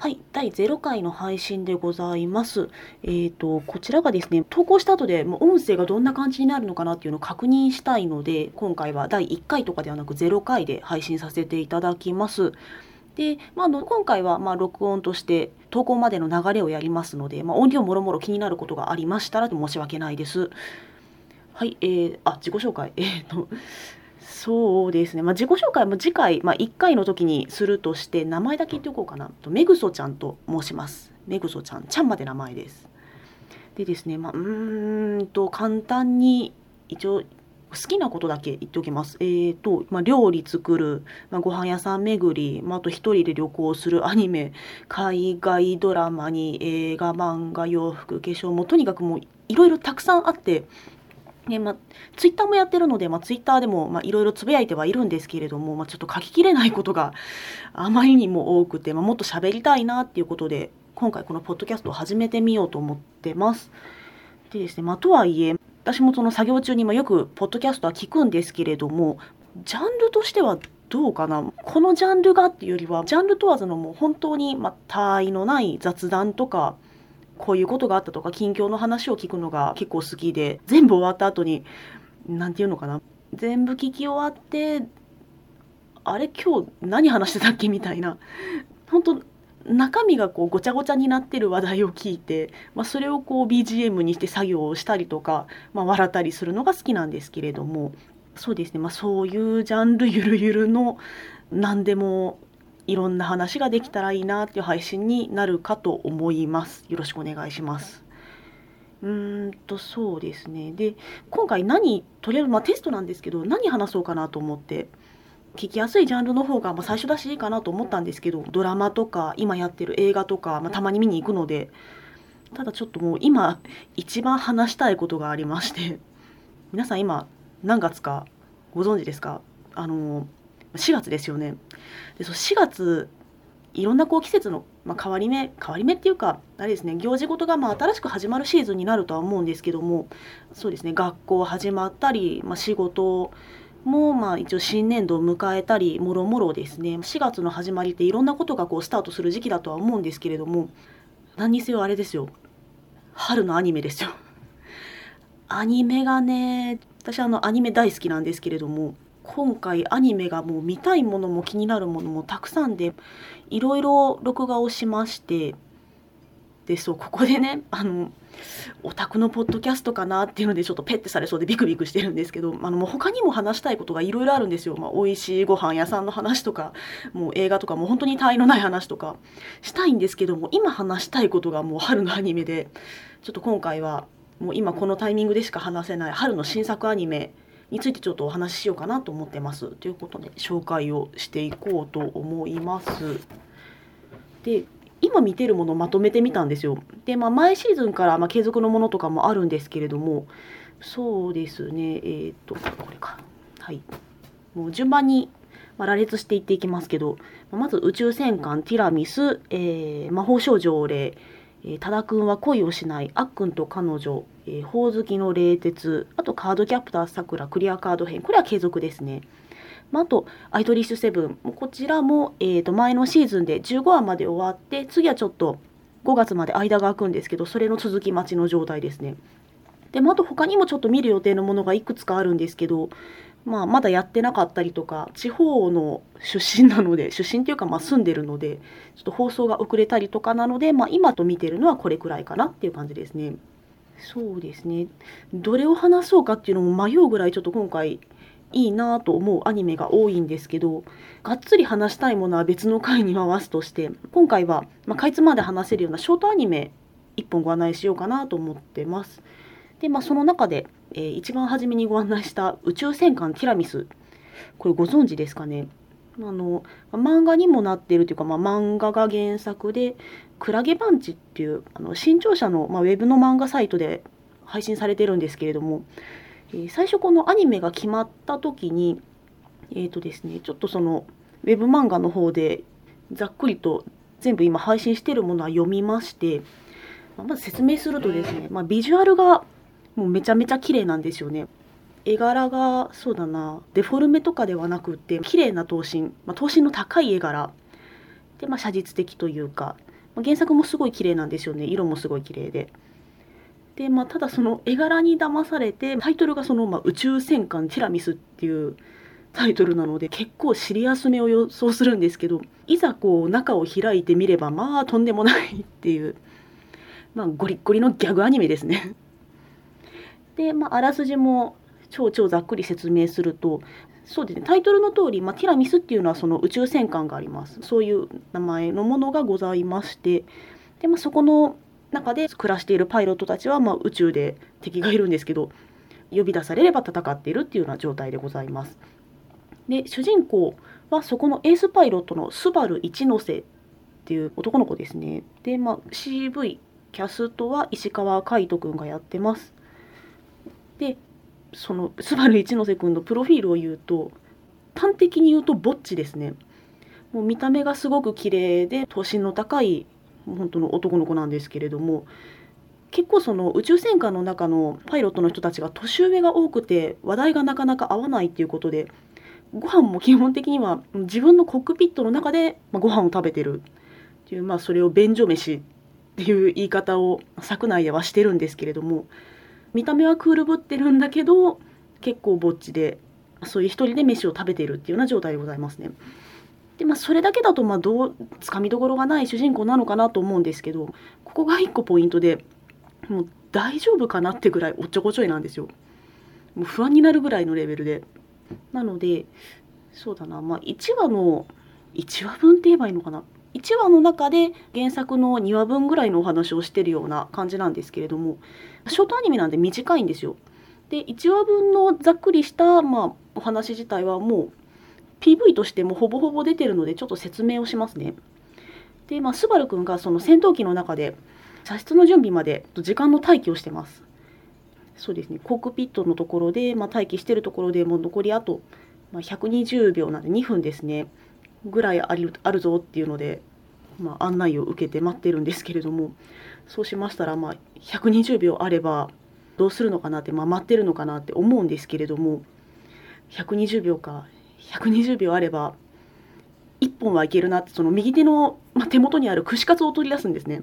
はい、第0回の配信でございます。えーと、こちらがですね、投稿した後でもう音声がどんな感じになるのかなっていうのを確認したいので、今回は第1回とかではなく0回で配信させていただきます。で、まあ、の今回はま録音として投稿までの流れをやりますので、まあ、音量もろもろ気になることがありましたら申し訳ないです。はい、えー、あ、自己紹介。えーと、そうですね、まあ、自己紹介も次回、まあ、1回の時にするとして名前だけ言っておこうかなと。めぐそちゃんと申します。めぐそちゃんちゃんまで名前です。でですねまあうーんと簡単に一応好きなことだけ言っておきます。えーと、まあ、料理作る、まあ、ご飯屋さん巡り、まあ、あと一人で旅行するアニメ、海外ドラマに映画、漫画、洋服、化粧、もとにかくもういろいろたくさんあって、ねまあ、ツイッターもやってるので、まあ、ツイッターでもまあいろいろつぶやいてはいるんですけれども、まあ、ちょっと書ききれないことがあまりにも多くて、まあ、もっと喋りたいなっていうことで今回このポッドキャストを始めてみようと思ってます。でですね、まあ、とはいえ私もその作業中にまよくポッドキャストは聞くんですけれどもジャンルとしてはどうかな？このジャンルがっていうよりはジャンル問わずのもう本当にまあ他愛のない雑談とかこういうことがあったとか近況の話を聞くのが結構好きで全部終わった後に何て言うのかな。全部聞き終わってあれ今日何話してたっけ？みたいな。本当中身がこうごちゃごちゃになってる話題を聞いて、まあ、それをこう BGM にして作業をしたりとか、まあ、笑ったりするのが好きなんですけれども。そうですね、まあ、そういうジャンルゆるゆるの何でもいろんな話ができたらいいなっていう配信になるかと思います。よろしくお願いします。うーんとそうですね。で今回何とりあえずまあテストなんですけど何話そうかなと思って聞きやすいジャンルの方がまあ最初だしいいかなと思ったんですけどドラマとか今やってる映画とか、まあ、たまに見に行くのでただちょっともう今一番話したいことがありまして皆さん今何月かご存知ですか？あの4月ですよね。でそう4月いろんなこう季節の、まあ、変わり目変わり目っていうかあれですね行事ごとがまあ新しく始まるシーズンになるとは思うんですけどもそうですね学校始まったり、まあ、仕事もまあ一応新年度を迎えたりもろもろですね4月の始まりっていろんなことがこうスタートする時期だとは思うんですけれども何にせよあれですよ春のアニメですよ。アニメがね私あのアニメ大好きなんですけれども今回アニメがもう見たいものも気になるものもたくさんでいろいろ録画をしましてでそうここでね あのオタクのポッドキャストかなっていうのでちょっとペッてされそうでビクビクしてるんですけどあのもう他にも話したいことがいろいろあるんですよ、まあ、美味しいご飯屋さんの話とかもう映画とかもう本当に他愛のない話とかしたいんですけども今話したいことがもう春のアニメでちょっと今回はもう今このタイミングでしか話せない春の新作アニメについてちょっとお話ししようかなと思ってます。ということで紹介をしていこうと思います。で今見てるものをまとめてみたんですよ。で、まあ、前シーズンからまあ継続のものとかもあるんですけれども。そうですね。えっ、とこれか。はい。もう順番に、まあ、羅列していっていきますけど。まず宇宙戦艦ティラミス、えー、魔法少女霊えー、多田くんは恋をしない、あっくんと彼女、えー、ほおずきの冷徹、あとカードキャプターさくらクリアカード編、これは継続ですね。まあ、あと、アイドリッシュセブン、こちらも、えー、と前のシーズンで15話まで終わって、次はちょっと5月まで間が空くんですけど、それの続き待ちの状態ですね。で、まあ、あと他にもちょっと見る予定のものがいくつかあるんですけど、まあ、まだやってなかったりとか地方の出身なので出身っていうかまあ住んでるのでちょっと放送が遅れたりとかなので、まあ、今と見てるのはこれくらいかなっていう感じですね。そうですね。どれを話そうかっていうのも迷うぐらいちょっと今回いいなと思うアニメが多いんですけどがっつり話したいものは別の回に回すとして今回は、まあ、かいつまで話せるようなショートアニメ1本ご案内しようかなと思ってます。で、まあ、その中で、えー、一番初めにご案内した宇宙戦艦ティラミス。これご存知ですかね？あの漫画にもなっているというか、まあ、漫画が原作で「クラゲパンチ」っていうあの新潮社の、まあ、ウェブの漫画サイトで配信されてるんですけれども、えー、最初このアニメが決まった時にえっ、ー、とですねちょっとそのウェブ漫画の方でざっくりと全部今配信してるものは読みまして、まあ、まず説明するとですね、まあ、ビジュアルがもうめちゃめちゃ綺麗なんですよね。絵柄がそうだな。デフォルメとかではなくって綺麗な頭身、まあ、頭身の高い絵柄。で、まあ、写実的というか。ま原作もすごい綺麗なんですよね。色もすごい綺麗で。でまあ、ただその絵柄に騙されてタイトルがその、まあ、宇宙戦艦ティラミスっていうタイトルなので結構シリアスめを予想するんですけどいざこう中を開いてみればまあとんでもないっていう、まあ、ゴリッゴリのギャグアニメですね。で、まあ、あらすじも超超ざっくり説明するとそうですねタイトルの通り、まあ、ティラミスっていうのはその宇宙戦艦がありますそういう名前のものがございましてで、まあ、そこの中で暮らしているパイロットたちは、まあ、宇宙で敵がいるんですけど呼び出されれば戦っているっていうような状態でございます。で主人公はそこのエースパイロットのスバル一ノ瀬っていう男の子ですね。で、まあ、CV キャストは石川海人くんがやってます。でそのスバル一ノ瀬くんのプロフィールを言うと端的に言うとぼっちですね。もう見た目がすごく綺麗で頭身の高い本当の男の子なんですけれども結構その宇宙戦艦の中のパイロットの人たちが年上が多くて話題がなかなか合わないっていうことでご飯も基本的には自分のコックピットの中でご飯を食べてるっていうまあそれを便所飯っていう言い方を作内ではしてるんですけれども見た目はクールぶってるんだけど結構ぼっちでそういう一人で飯を食べてるっていうような状態でございますね。でまあそれだけだとまあどうつかみどころがない主人公なのかなと思うんですけどここが一個ポイントでもう大丈夫かなってぐらいおっちょこちょいなんですよ。もう不安になるぐらいのレベルで。なのでそうだなまあ1話の1話分って言えばいいのかな1話の中で原作の2話分ぐらいのお話をしてるような感じなんですけれどもショートアニメなんで短いんですよ。で1話分のざっくりした、まあ、お話自体はもう PV としてもほぼほぼ出てるのでちょっと説明をしますね。で、まあ、スバルくんがその戦闘機の中で射出の準備まで時間の待機をしてます。そうですねコックピットのところで、まあ、待機してるところでもう残りあと、まあ、120秒なんで2分ですねぐらいあるあるぞっていうので、まあ、案内を受けて待ってるんですけれどもそうしましたら、まあ、120秒あればどうするのかなって、まあ、待ってるのかなって思うんですけれども120秒か120秒あれば1本はいけるなってその右手の、まあ、手元にある串カツを取り出すんですね。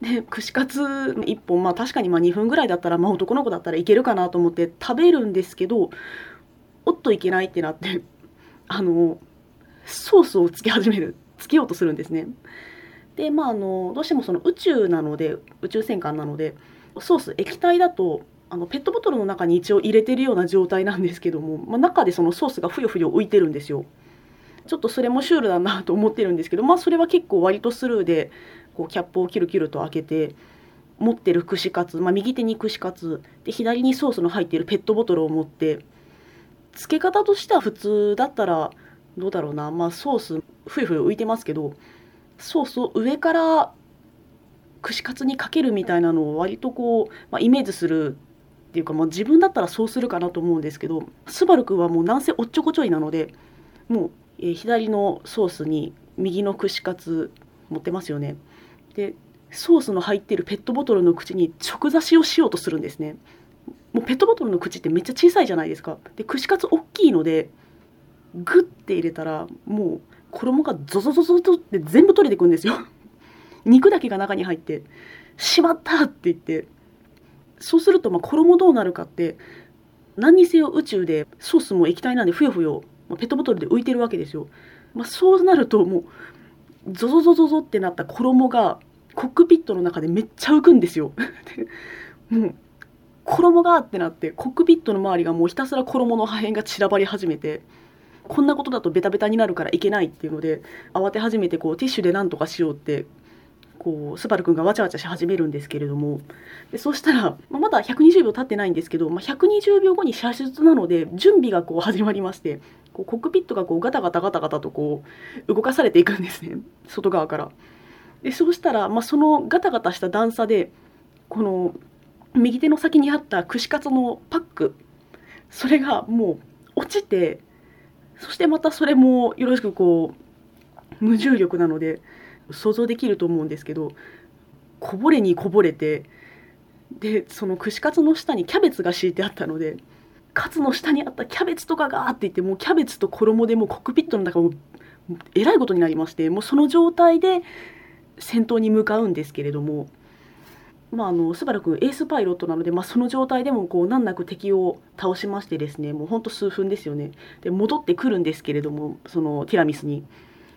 で串カツ1本まあ確かにまあ2分ぐらいだったら、まあ、男の子だったらいけるかなと思って食べるんですけどおっといけないってなってあのソースをつけ始める つけようとするんですね。でまああのどうしてもその宇宙なので宇宙戦艦なのでソース液体だとあのペットボトルの中に一応入れてるような状態なんですけども、まあ、中でそのソースがふよふよ浮いてるんですよ。ちょっとそれもシュールだなと思ってるんですけど、まあ、それは結構割とスルーでこうキャップをキルキルと開けて持ってる串カツ、まあ、右手に串カツで左にソースの入っているペットボトルを持って漬け方としては普通だったらどうだろうな、まあ、ソースふよふよ浮いてますけどソースを上から串カツにかけるみたいなのを割とこう、まあ、イメージするっていうか、まあ、自分だったらそうするかなと思うんですけどスバルくんはもうなんせおっちょこちょいなのでもう、えー、左のソースに右の串カツ持ってますよね。でソースの入ってるペットボトルの口に直刺しをしようとするんですね。もうペットボトルの口ってめっちゃ小さいじゃないですか。で串カツ大きいのでグッて入れたらもう衣がゾゾゾゾゾって全部取れてくんですよ。肉だけが中に入って「しまった!」って言ってそうするとまあ衣どうなるかって何にせよ宇宙でソースも液体なんでふよふよ、まあ、ペットボトルで浮いてるわけですよ。まあ、そうなるともうゾゾゾゾゾってなった衣がコックピットの中でめっちゃ浮くんですよ。もう衣がってなってコックピットの周りがもうひたすら衣の破片が散らばり始めてこんなことだとベタベタになるからいけないっていうので慌て始めてこうティッシュで何とかしようってこうスバルくんがわちゃわちゃし始めるんですけれどもでそうしたら、まあ、まだ120秒経ってないんですけど、まあ、120秒後に射出なので準備がこう始まりましてこうコックピットがこうガタガタガタガタとこう動かされていくんですね外側から。でそうしたら、まあ、そのガタガタした段差でこの右手の先にあった串カツのパックそれがもう落ちてそしてまたそれもよろしくこう無重力なので想像できると思うんですけどこぼれにこぼれてでその串カツの下にキャベツが敷いてあったのでカツの下にあったキャベツとかがって言ってもうキャベツと衣でもうコックピットの中もえらいことになりましてもうその状態で戦闘に向かうんですけれども、まあ、あのしばらくエースパイロットなので、まあ、その状態でもこう難なく敵を倒しましてですねもうほんと数分ですよね。で戻ってくるんですけれどもそのティラミスに。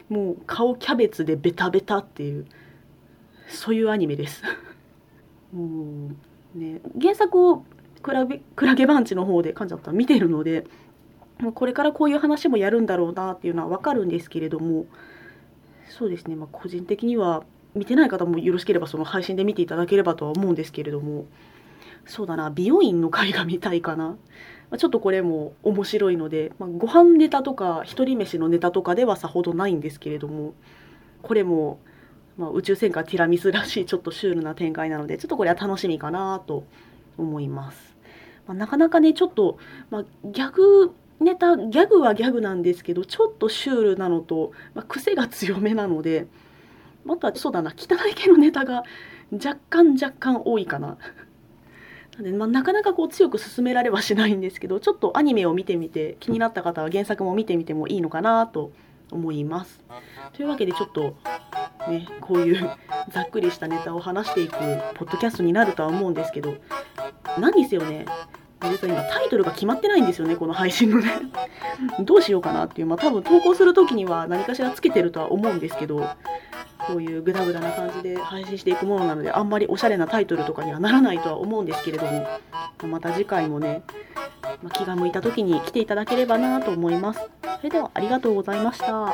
もう顔キャベツでベタベタっていうそういうアニメです。もうね原作をクラゲクラゲバンチの方で噛んじゃった見てるのでもうこれからこういう話もやるんだろうなっていうのは分かるんですけれどもそうですね、まあ、個人的には見てない方もよろしければその配信で見ていただければとは思うんですけれどもそうだな美容院の回が見たいかな、まあ、ちょっとこれも面白いので、まあ、ご飯ネタとか一人飯のネタとかではさほどないんですけれどもこれも、まあ、宇宙戦艦ティラミスらしいちょっとシュールな展開なのでちょっとこれは楽しみかなと思います。ま、なかなかねちょっと、ま、ギャグネタギャグはギャグなんですけどちょっとシュールなのと、ま、癖が強めなのでまたそうだな汚い系のネタが若干若干多いかな。なんでまあ、なかなかこう強く進められはしないんですけどちょっとアニメを見てみて気になった方は原作も見てみてもいいのかなと思います。というわけでちょっとねこういうざっくりしたネタを話していくポッドキャストになるとは思うんですけど何にせよね実は今タイトルが決まってないんですよねこの配信のねどうしようかなっていうまあ多分投稿する時には何かしらつけてるとは思うんですけどこういうグダグダな感じで配信していくものなのであんまりおしゃれなタイトルとかにはならないとは思うんですけれどもまた次回もね、ま気が向いた時に来ていただければなと思います。それではありがとうございました。